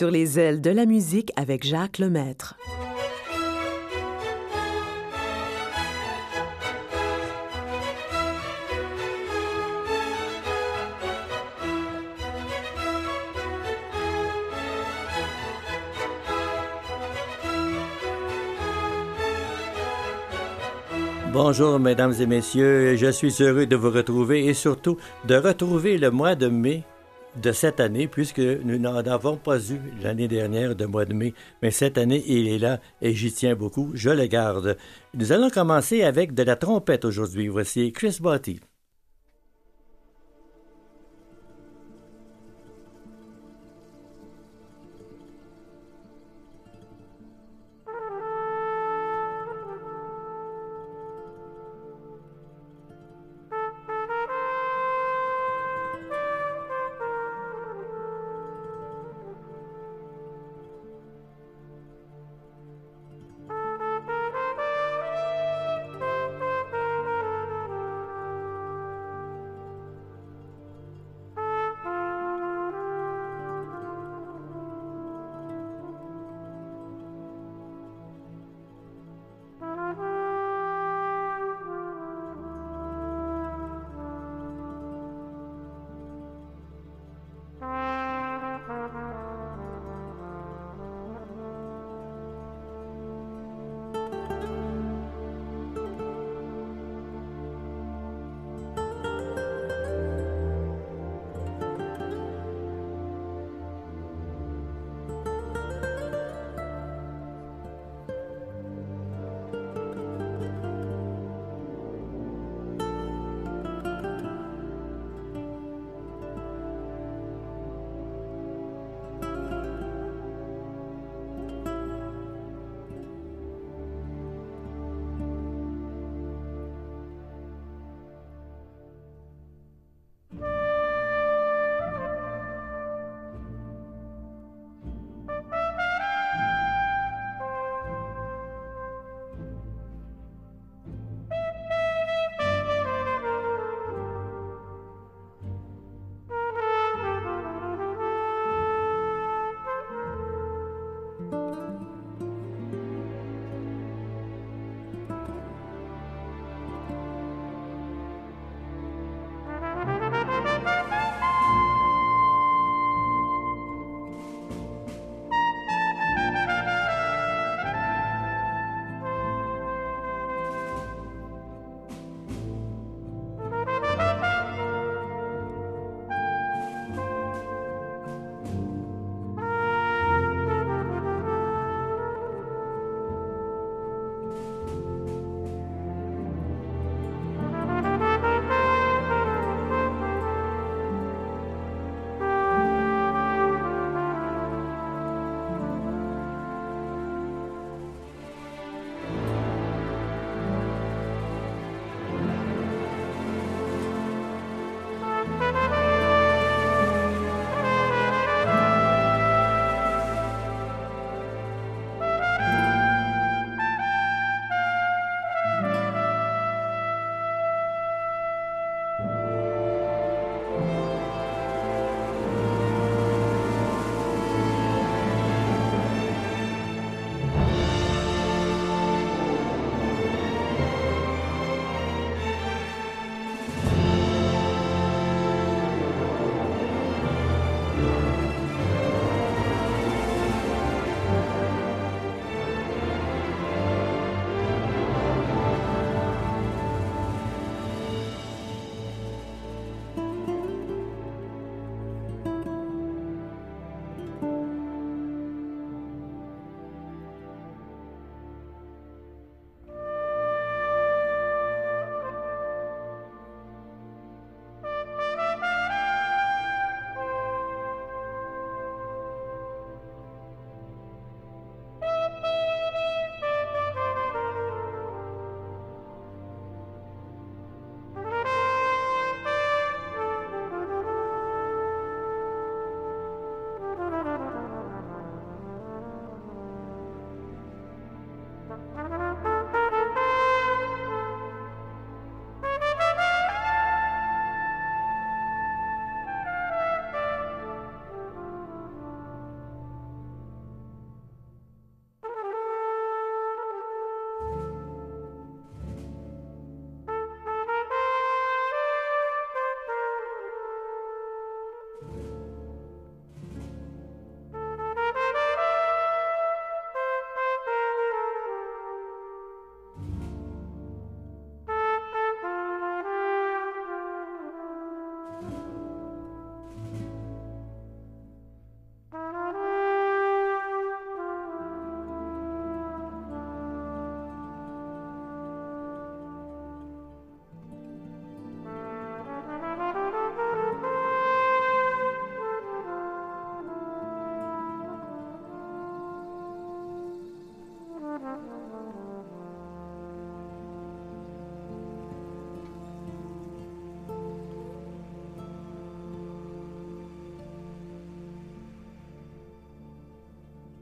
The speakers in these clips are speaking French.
Sur les ailes de la musique avec Jacques Lemaître. Bonjour, mesdames et messieurs. Je suis heureux de vous retrouver et surtout de retrouver le mois de mai de cette année, puisque nous n'en avons pas eu l'année dernière de mois de mai, mais cette année, il est là et j'y tiens beaucoup. Je le garde. Nous allons commencer avec de la trompette aujourd'hui. Voici Chris Botti.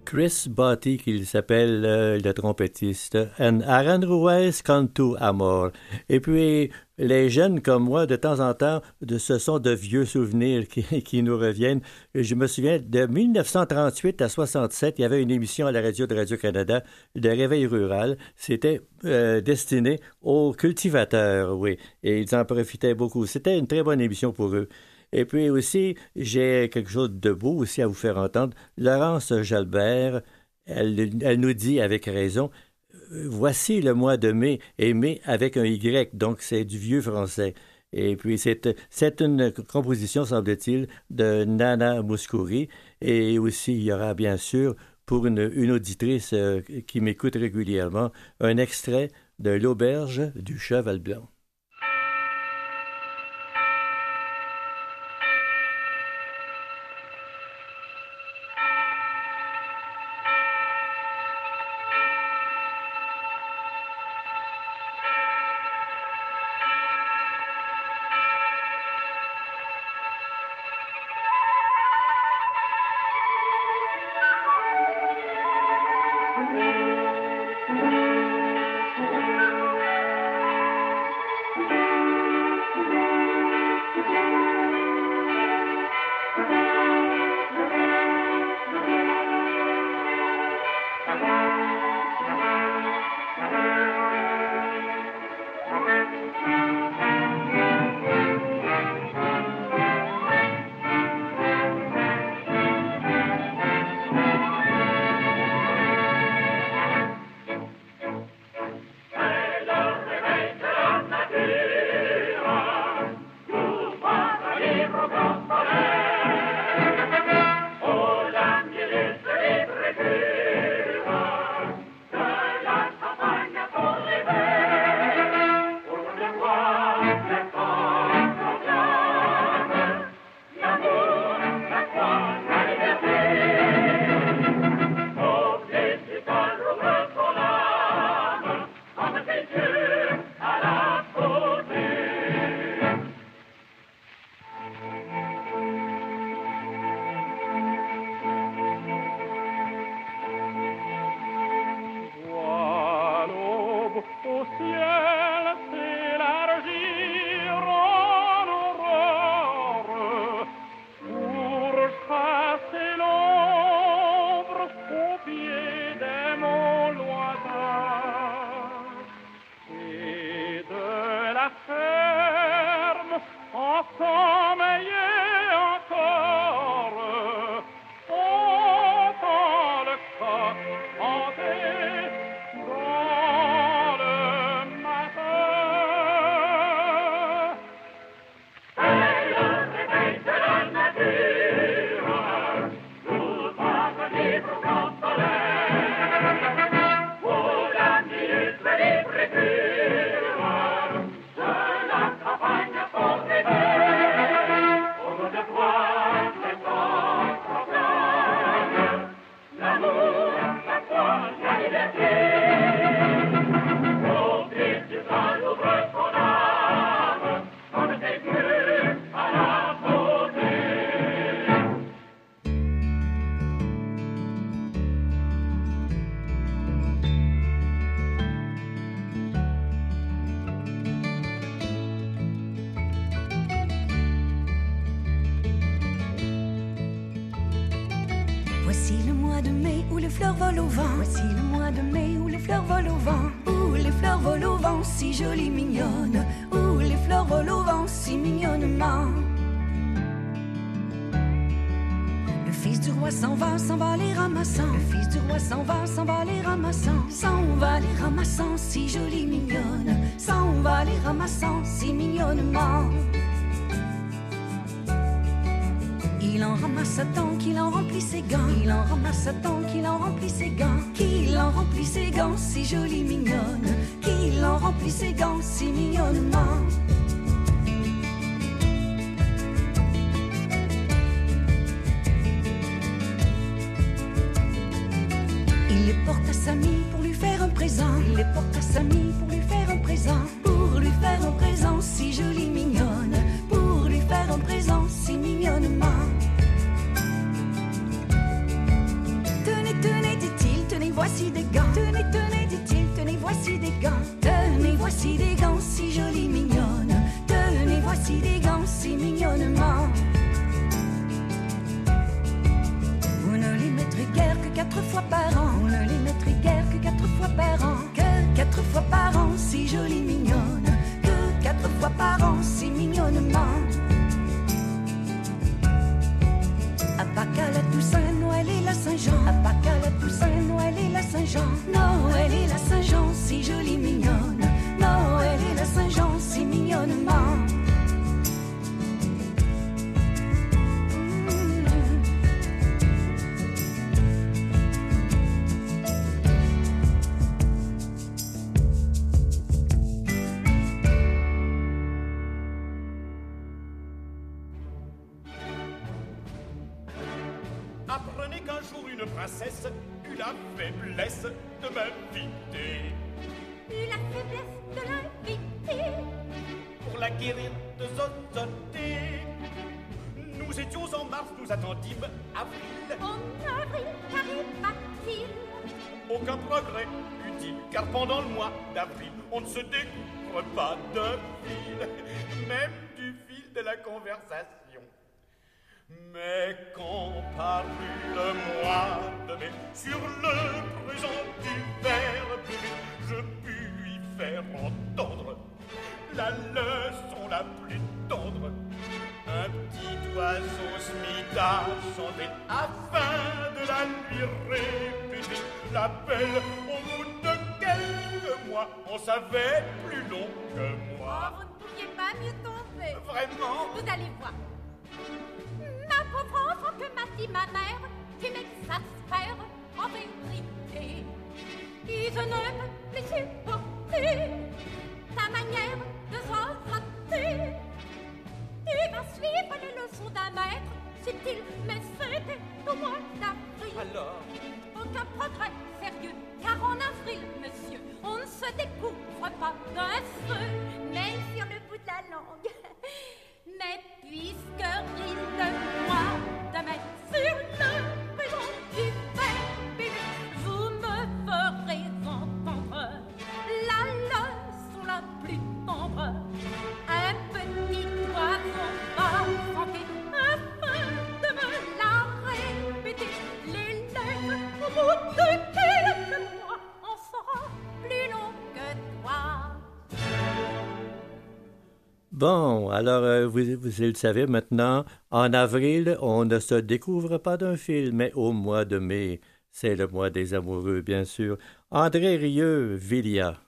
Chris Botti, qui s'appelle euh, le trompettiste, and Aaron Ruiz Cantu Amor. Et puis, les jeunes comme moi, de temps en temps, de, ce sont de vieux souvenirs qui, qui, nous reviennent. Je me souviens, de 1938 à 67, il y avait une émission à la radio de Radio-Canada de Réveil rural. C'était euh, destiné aux cultivateurs, oui, et ils en profitaient beaucoup. C'était une très bonne émission pour eux. Et puis aussi, j'ai quelque chose de beau aussi à vous faire entendre. Laurence Jalbert, elle, nous dit avec raison, euh, voici le mois de mai, et mai avec un Y, donc c'est du vieux français. Et puis c'est, une composition, semble-t-il, de Nana Mouskouri. Et aussi, il y aura bien sûr, pour une, une auditrice euh, qui m'écoute régulièrement, un extrait de L'Auberge du Cheval Blanc. Car pendant le mois d'avril, on ne se découvre pas de fil, même du fil de la conversation. Mais quand parut le mois de mai, sur le présent du verbe, je pus lui faire entendre la leçon la plus tendre. Un petit oiseau se mit à chanter afin de la lui répéter. La belle, quelques mois, en savait plus long que Oh, moi. vous ne pouviez pas mieux tomber. Vraiment? Vous allez voir. Ma pauvre enfant, que m'a dit ma mère, tu m'exaspères en vérité. Et je ne peux plus supporter ta manière de s'enfrotter. Tu vas suivre les leçons d'un maître, subtil, mais c'était au mois d'avril. Alors? Aucun progrès sérieux, car en avril, monsieur, on ne se découvre pas d'un feu, mais sur le bout de la langue. Mais puisque il ne moi de mettre sur le présent du verbe, vous me ferez entendre la leçon la plus tendre. Un petit oiseau va chanter afin de me la répéter. L'élève, au bout de Bon, alors euh, vous, vous le savez maintenant, en avril, on ne se découvre pas d'un fil, mais au mois de mai, c'est le mois des amoureux, bien sûr. André Rieu, Villia.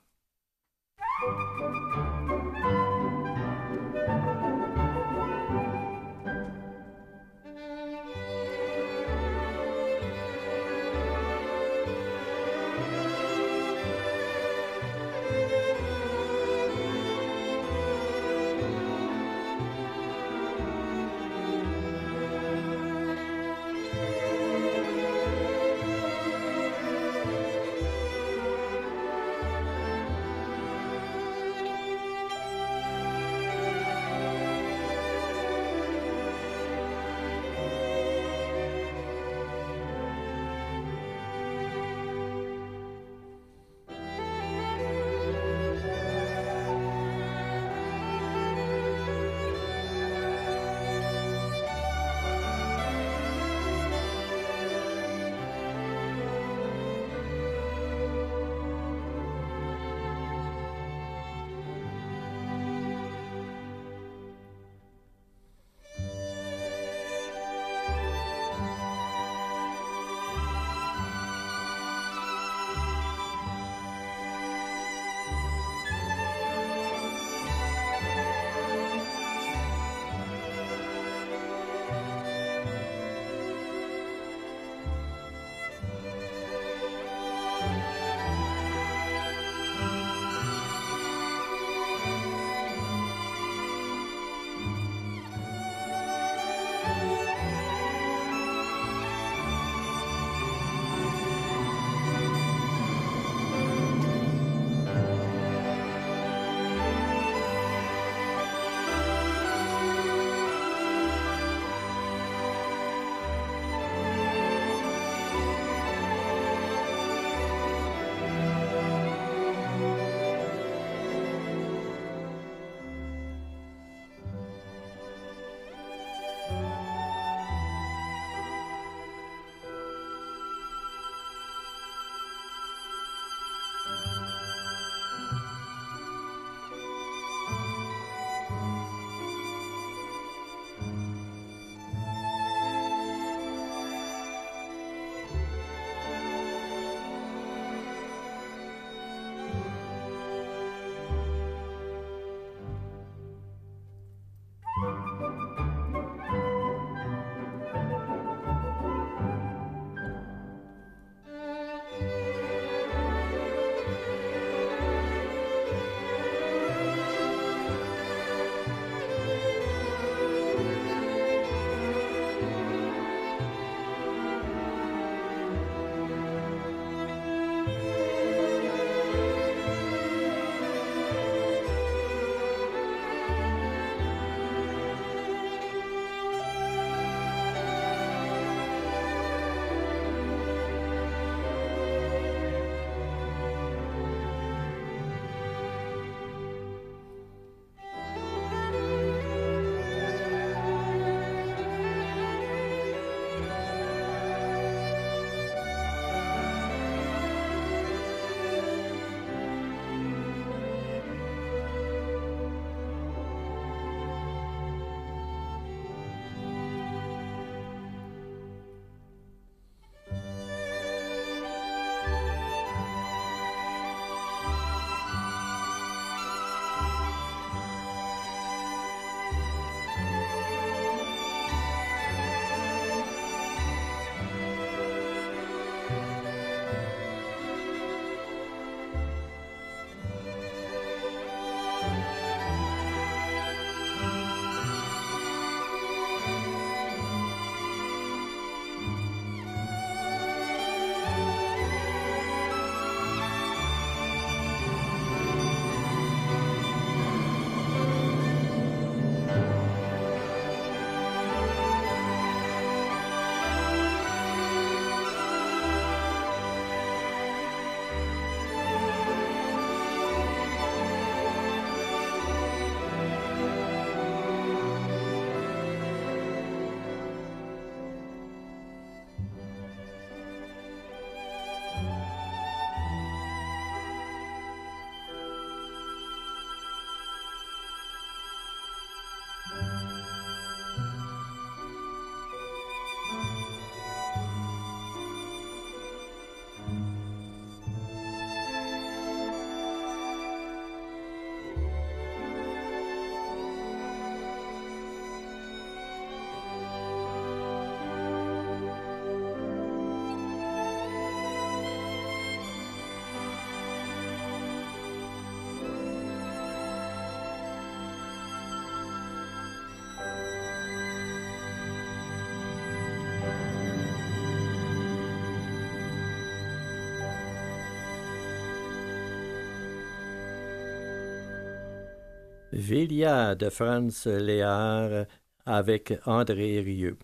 Villia de Franz Léard avec André Rieu.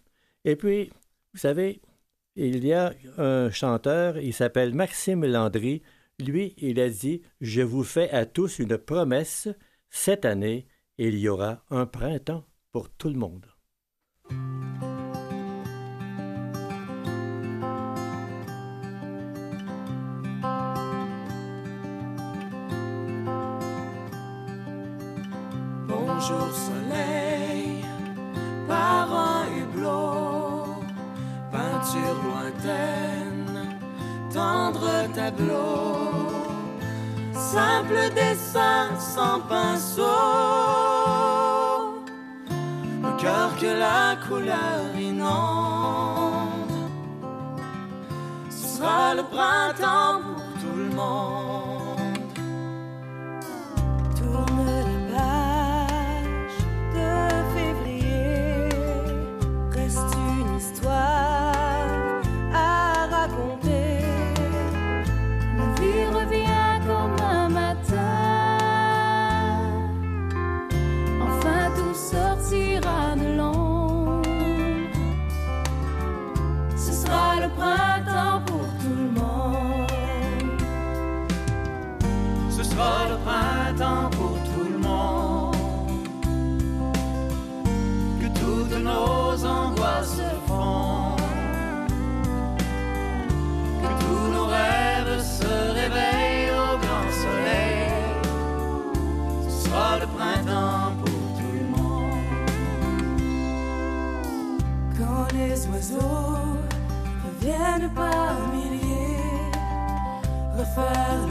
Et puis, vous savez, il y a un chanteur, il s'appelle Maxime Landry. Lui, il a dit Je vous fais à tous une promesse. Cette année, il y aura un printemps pour tout le monde. Bonjour soleil, parents hublot, peinture lointaine, tendre tableau, simple dessin sans pinceau, un cœur que la couleur inonde, ce sera le printemps fell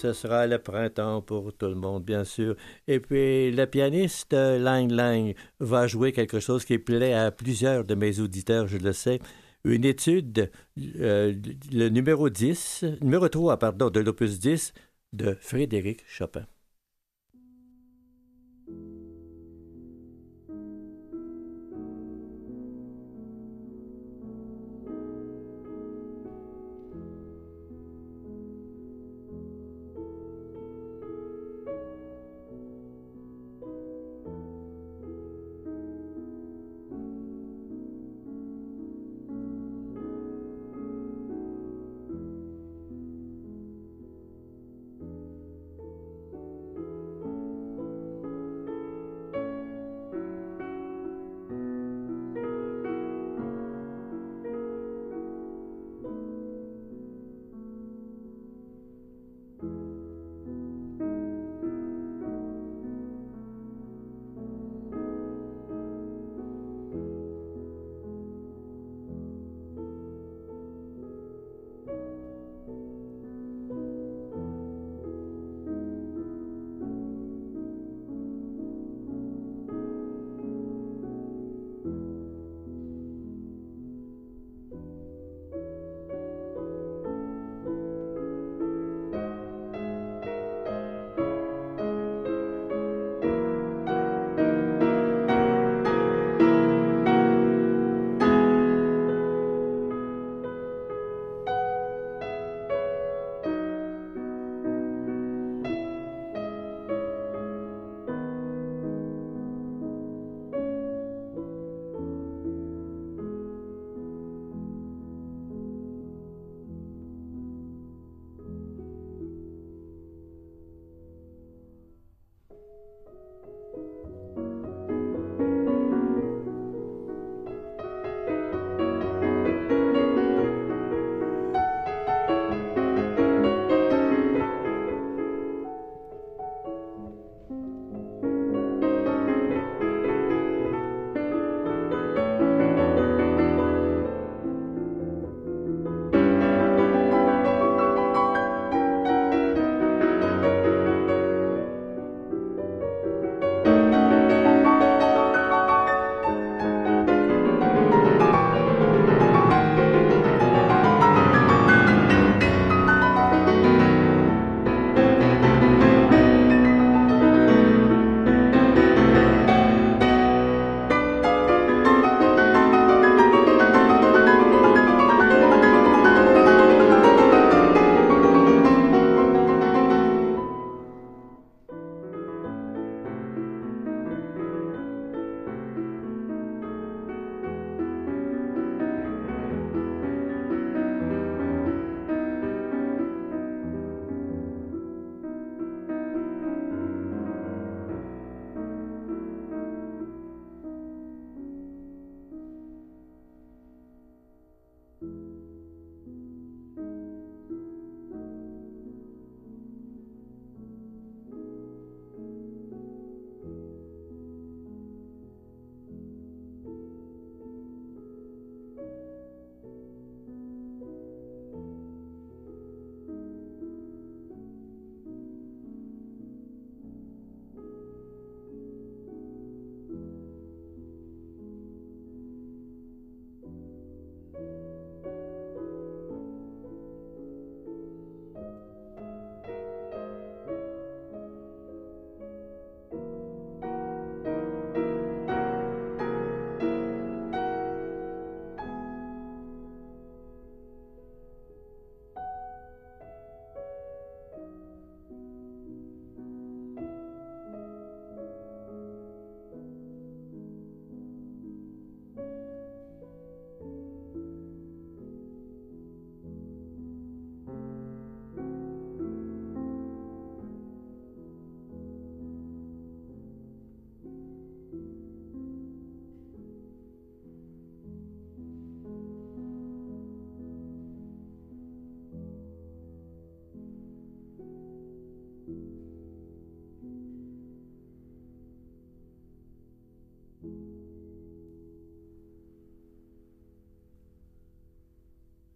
ce sera le printemps pour tout le monde, bien sûr. Et puis, le pianiste euh, Lang Lang va jouer quelque chose qui plaît à plusieurs de mes auditeurs, je le sais. Une étude, euh, le numéro 10, numéro 3, pardon, de l'opus 10 de Frédéric Chopin.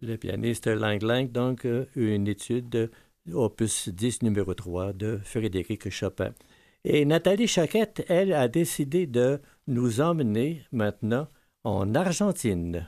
le pianiste Lang Lang, donc euh, une étude opus 10 numéro 3 de Frédéric Chopin. Et Nathalie Chaquette, elle, a décidé de nous emmener maintenant en Argentine.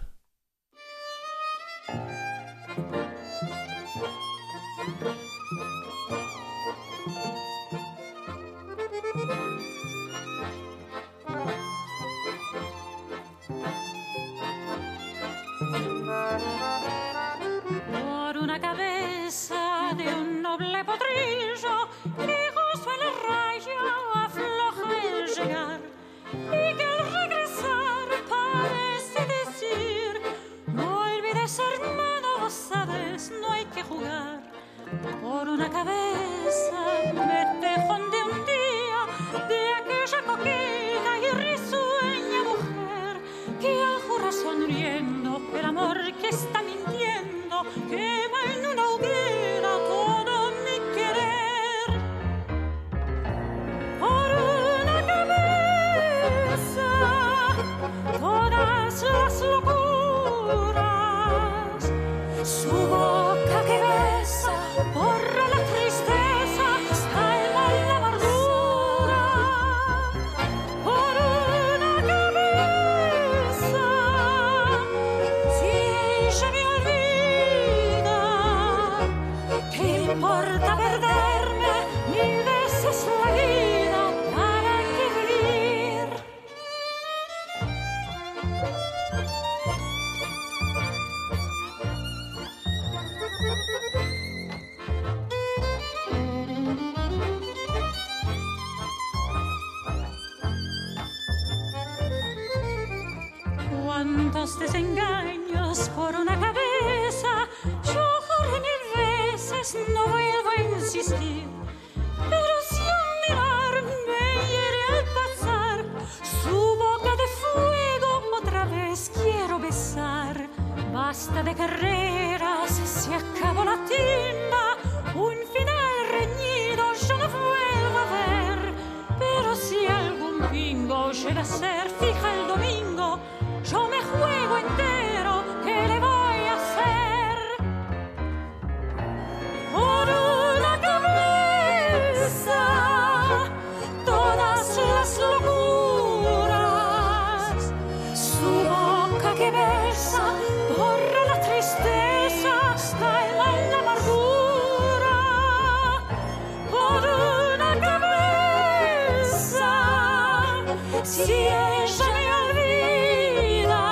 si ella me olvida,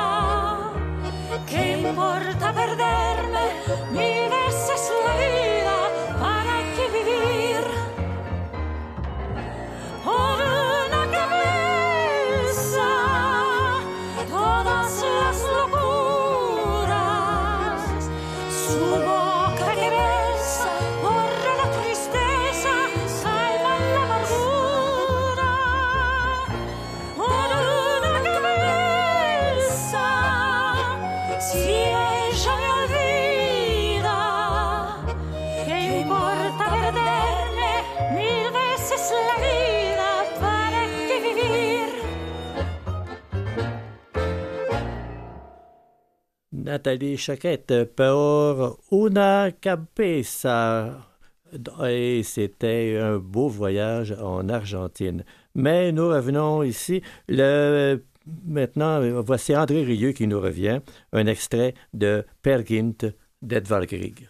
¿qué importa perder? Nathalie Chaquette pour Una Campesa. Et c'était un beau voyage en Argentine. Mais nous revenons ici. Le... Maintenant, voici André Rieu qui nous revient. Un extrait de Pergint d'Edvard Grieg.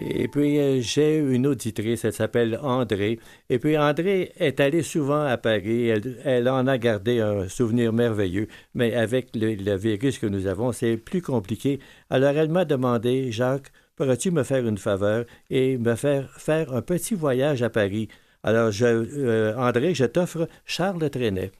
Et puis, euh, j'ai une auditrice, elle s'appelle André. Et puis, André est allée souvent à Paris. Elle, en a gardé un souvenir merveilleux. Mais avec le, virus que nous avons, c'est plus compliqué. Alors, elle m'a demandé, Jacques, pourrais-tu me faire une faveur et me faire faire un petit voyage à Paris? Alors, je, euh, André, je t'offre Charles Trenet.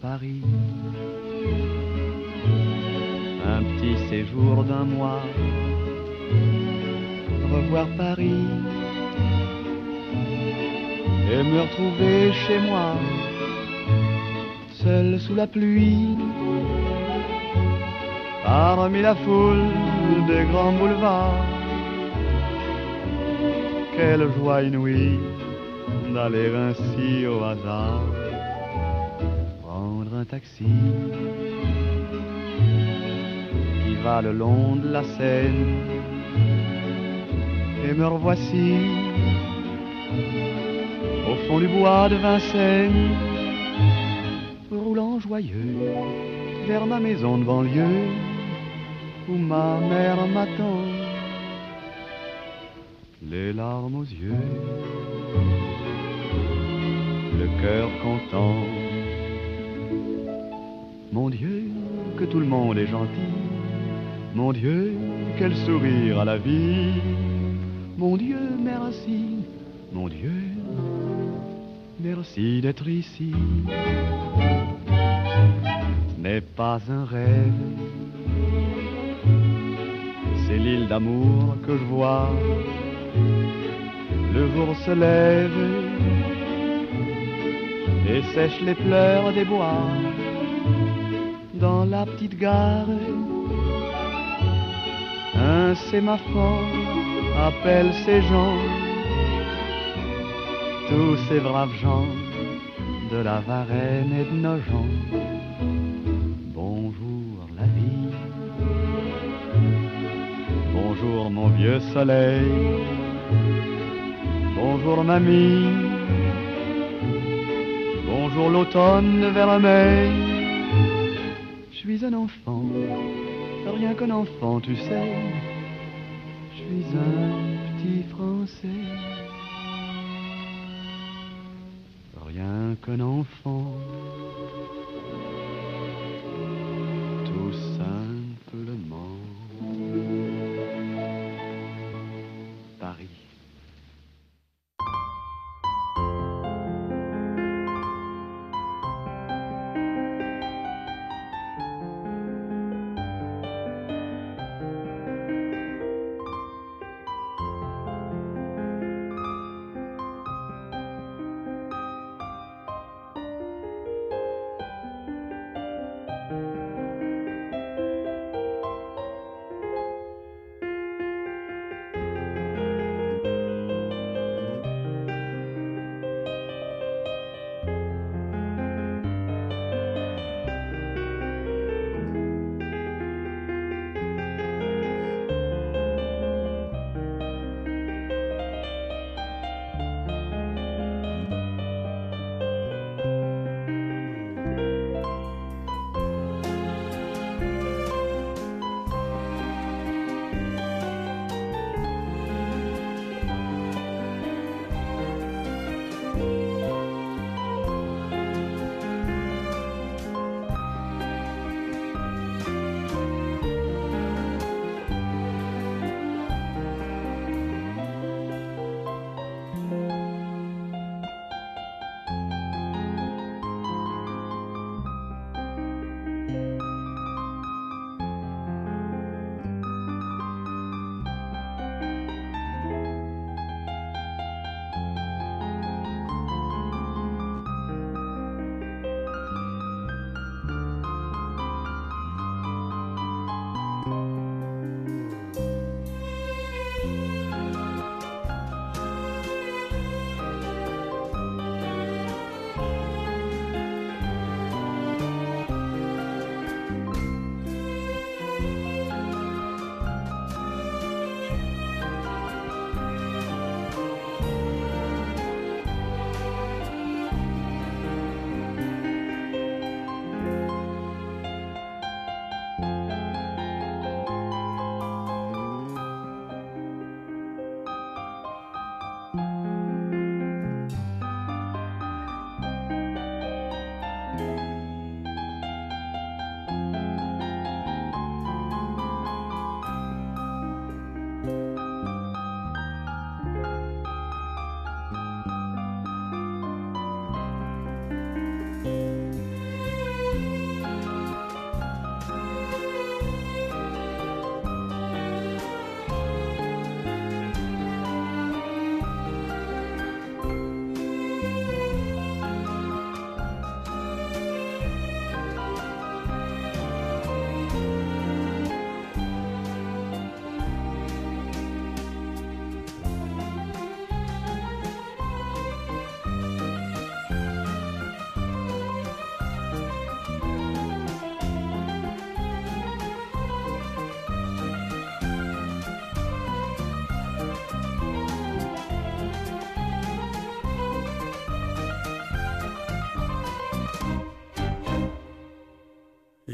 Paris. Un petit séjour d'un mois. Revoir Paris. Et me retrouver chez moi. Seul sous la pluie. Parmi la foule des grands boulevards. Quelle joie inouïe d'aller ainsi au hasard qui va le long de la Seine. Et me revoici au fond du bois de Vincennes, roulant joyeux vers ma maison de banlieue où ma mère m'attend, les larmes aux yeux, le cœur content. Mon Dieu, quel sourire à la vie. Mon Dieu, merci. Mon Dieu, merci d'être ici. Ce n'est pas un rêve. C'est l'île d'amour que je vois. Le jour se lève et sèche les pleurs des bois dans la petite gare. Un sémaphore appelle ces gens, tous ces braves gens de la Varenne et de nos gens. Bonjour la vie, bonjour mon vieux soleil, bonjour mamie, bonjour l'automne vers mai suis un enfant, rien qu'un enfant, tu sais. Je suis un petit Français, rien qu'un enfant.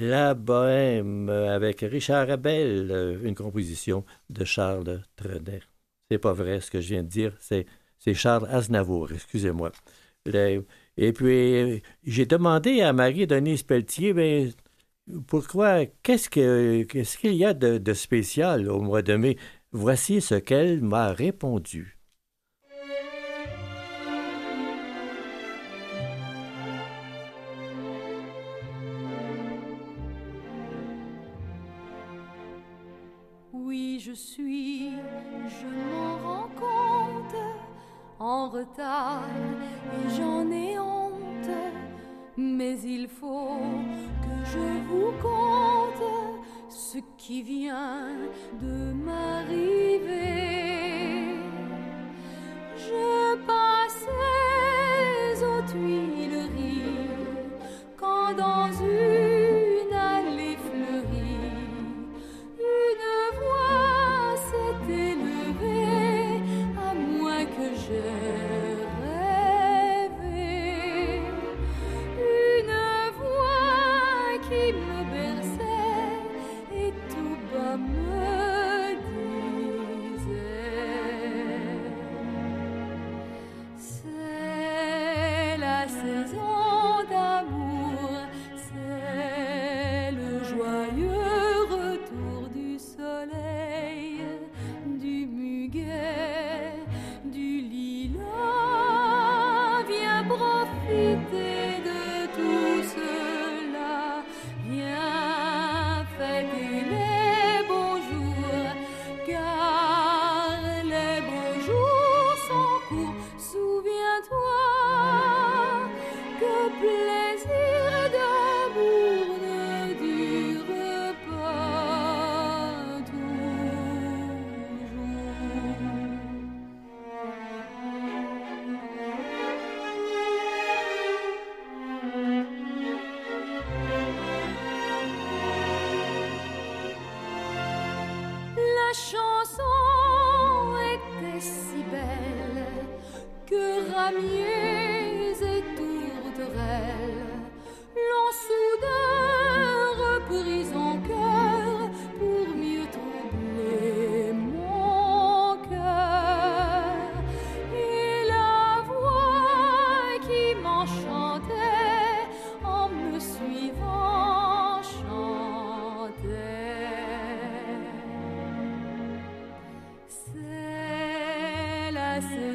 La Bohème avec Richard Abel, une composition de Charles Trenet. C'est pas vrai ce que je viens de dire, c'est, c'est Charles Aznavour, excusez-moi. et puis, j'ai demandé à Marie-Denise Pelletier, mais pourquoi, qu'est-ce, que, qu'est-ce qu'il y a de, de spécial au mois de mai? Voici ce qu'elle m'a répondu. En retard et j'en ai honte. Mais il faut que je vous conte ce qui vient de m'arriver. Je passais aux Tuileries quand dans une blessed.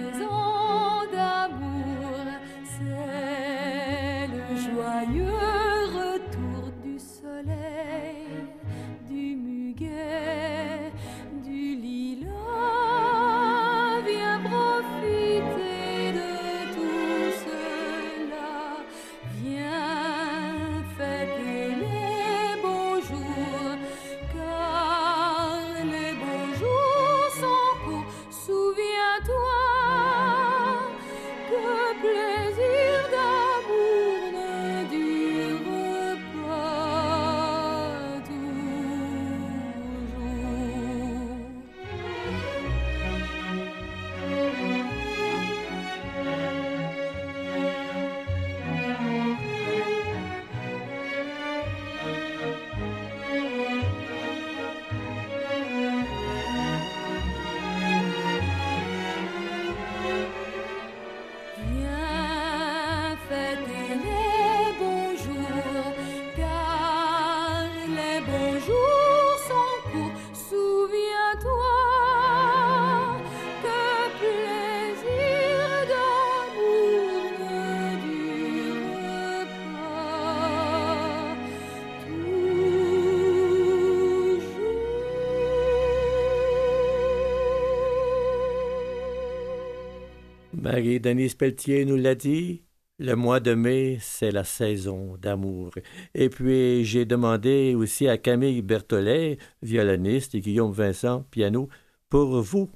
Marie-Denise Pelletier nous l'a dit, le mois de mai, c'est la saison d'amour. Et puis, j'ai demandé aussi à Camille Berthollet, violoniste, et Guillaume Vincent, piano, pour vous,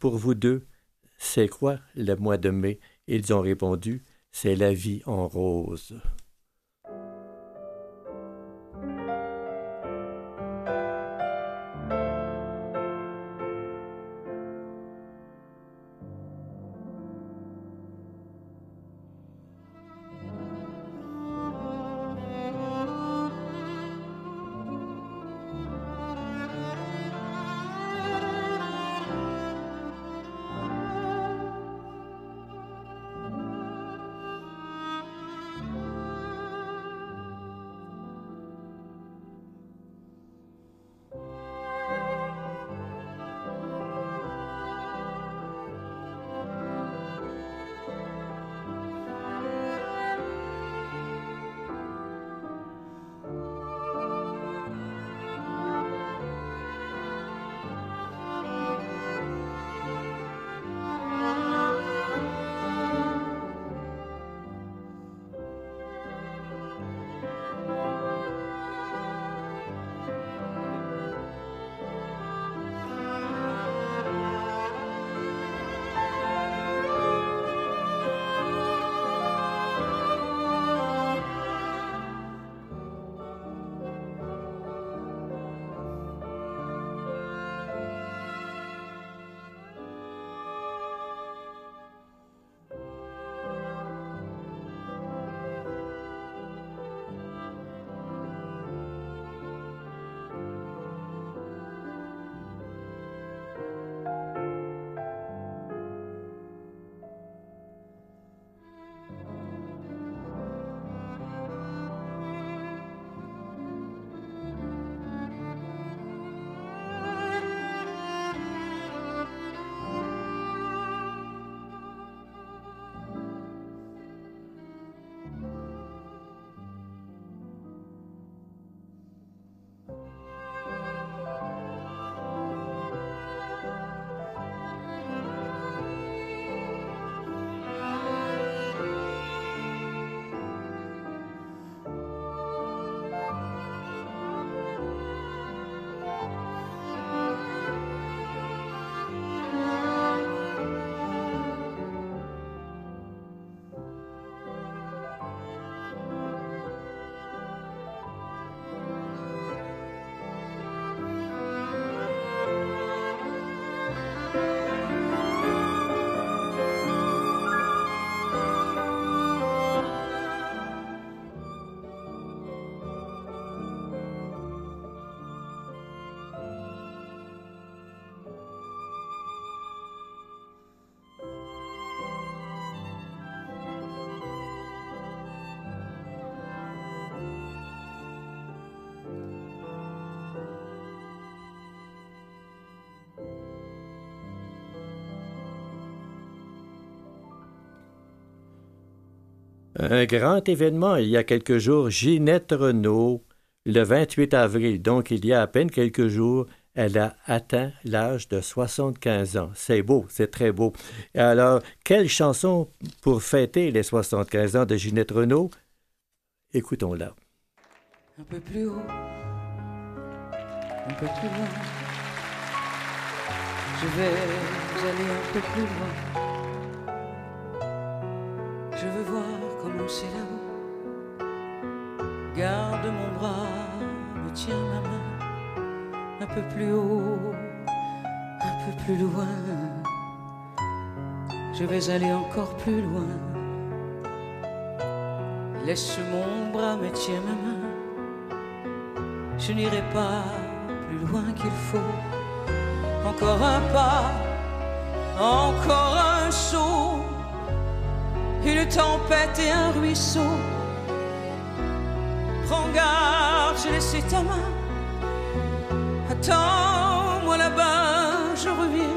pour vous deux, c'est quoi le mois de mai? Ils ont répondu, c'est la vie en rose. Un grand événement il y a quelques jours, Ginette Renault, le 28 avril, donc il y a à peine quelques jours, elle a atteint l'âge de 75 ans. C'est beau, c'est très beau. Alors, quelle chanson pour fêter les 75 ans de Ginette Renault? Écoutons-la. Un peu plus haut. Garde mon bras, me tiens ma main. Un peu plus haut, un peu plus loin. Je vais aller encore plus loin. Laisse mon bras, me tiens ma main. Je n'irai pas plus loin qu'il faut. Encore un pas, encore un saut. Une tempête et un ruisseau. Prends garde, j'ai laissé ta main. Attends-moi là-bas, je reviens.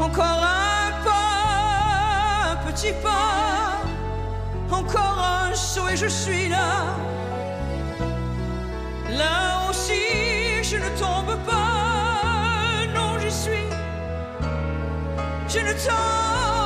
Encore un pas, un petit pas. Encore un saut et je suis là. Là aussi, je ne tombe pas. Non, j'y suis. Je ne tombe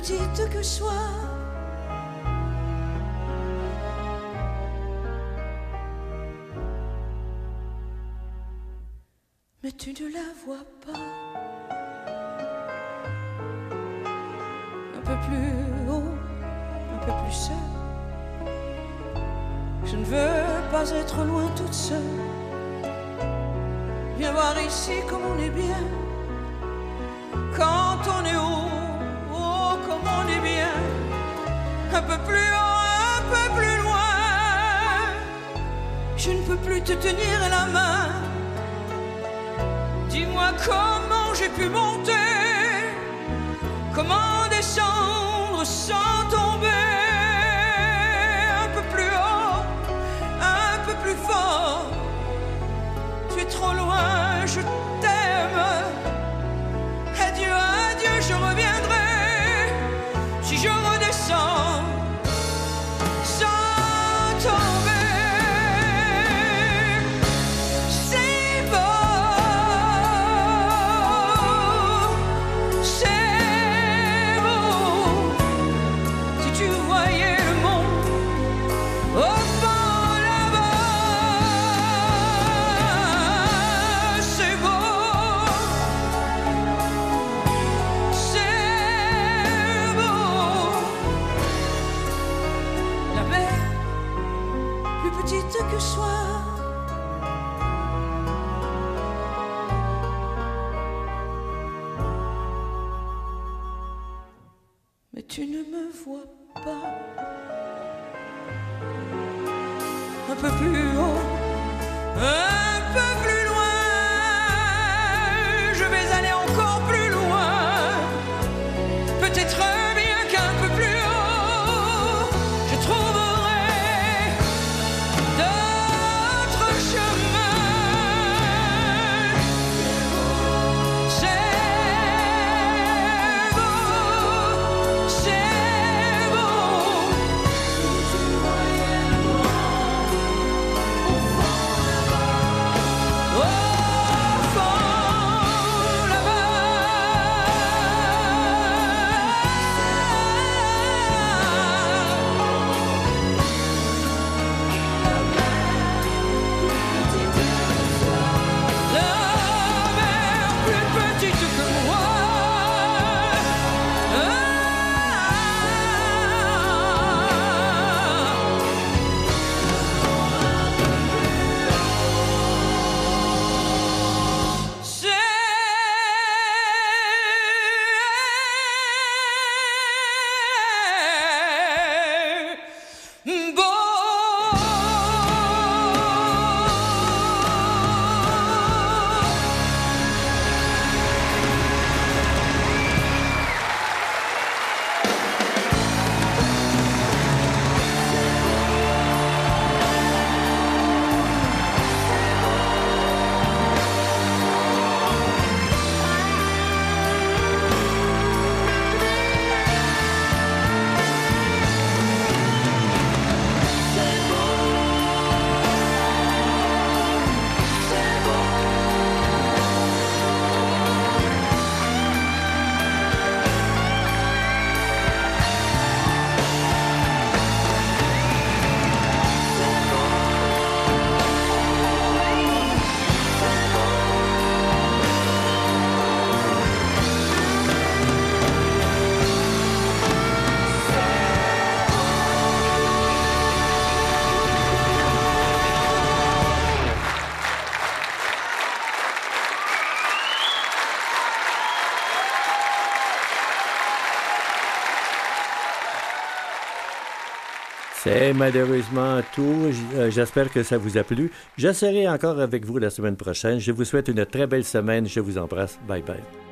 petite que soi. Mais tu ne la vois pas. Un peu plus haut, un peu plus seul. Je ne veux pas être loin toute seule. Viens voir ici comme on est bien. Quand on est haut, Un peu plus haut, un peu plus loin. Je ne peux plus te tenir la main. Dis-moi comment j'ai pu monter, comment descendre sans tomber. Un peu plus haut, un peu plus fort. Tu es trop loin, je C'est malheureusement tout. Euh, j'espère que ça vous a plu. Je serai encore avec vous la semaine prochaine. Je vous souhaite une très belle semaine. Je vous embrasse. Bye bye.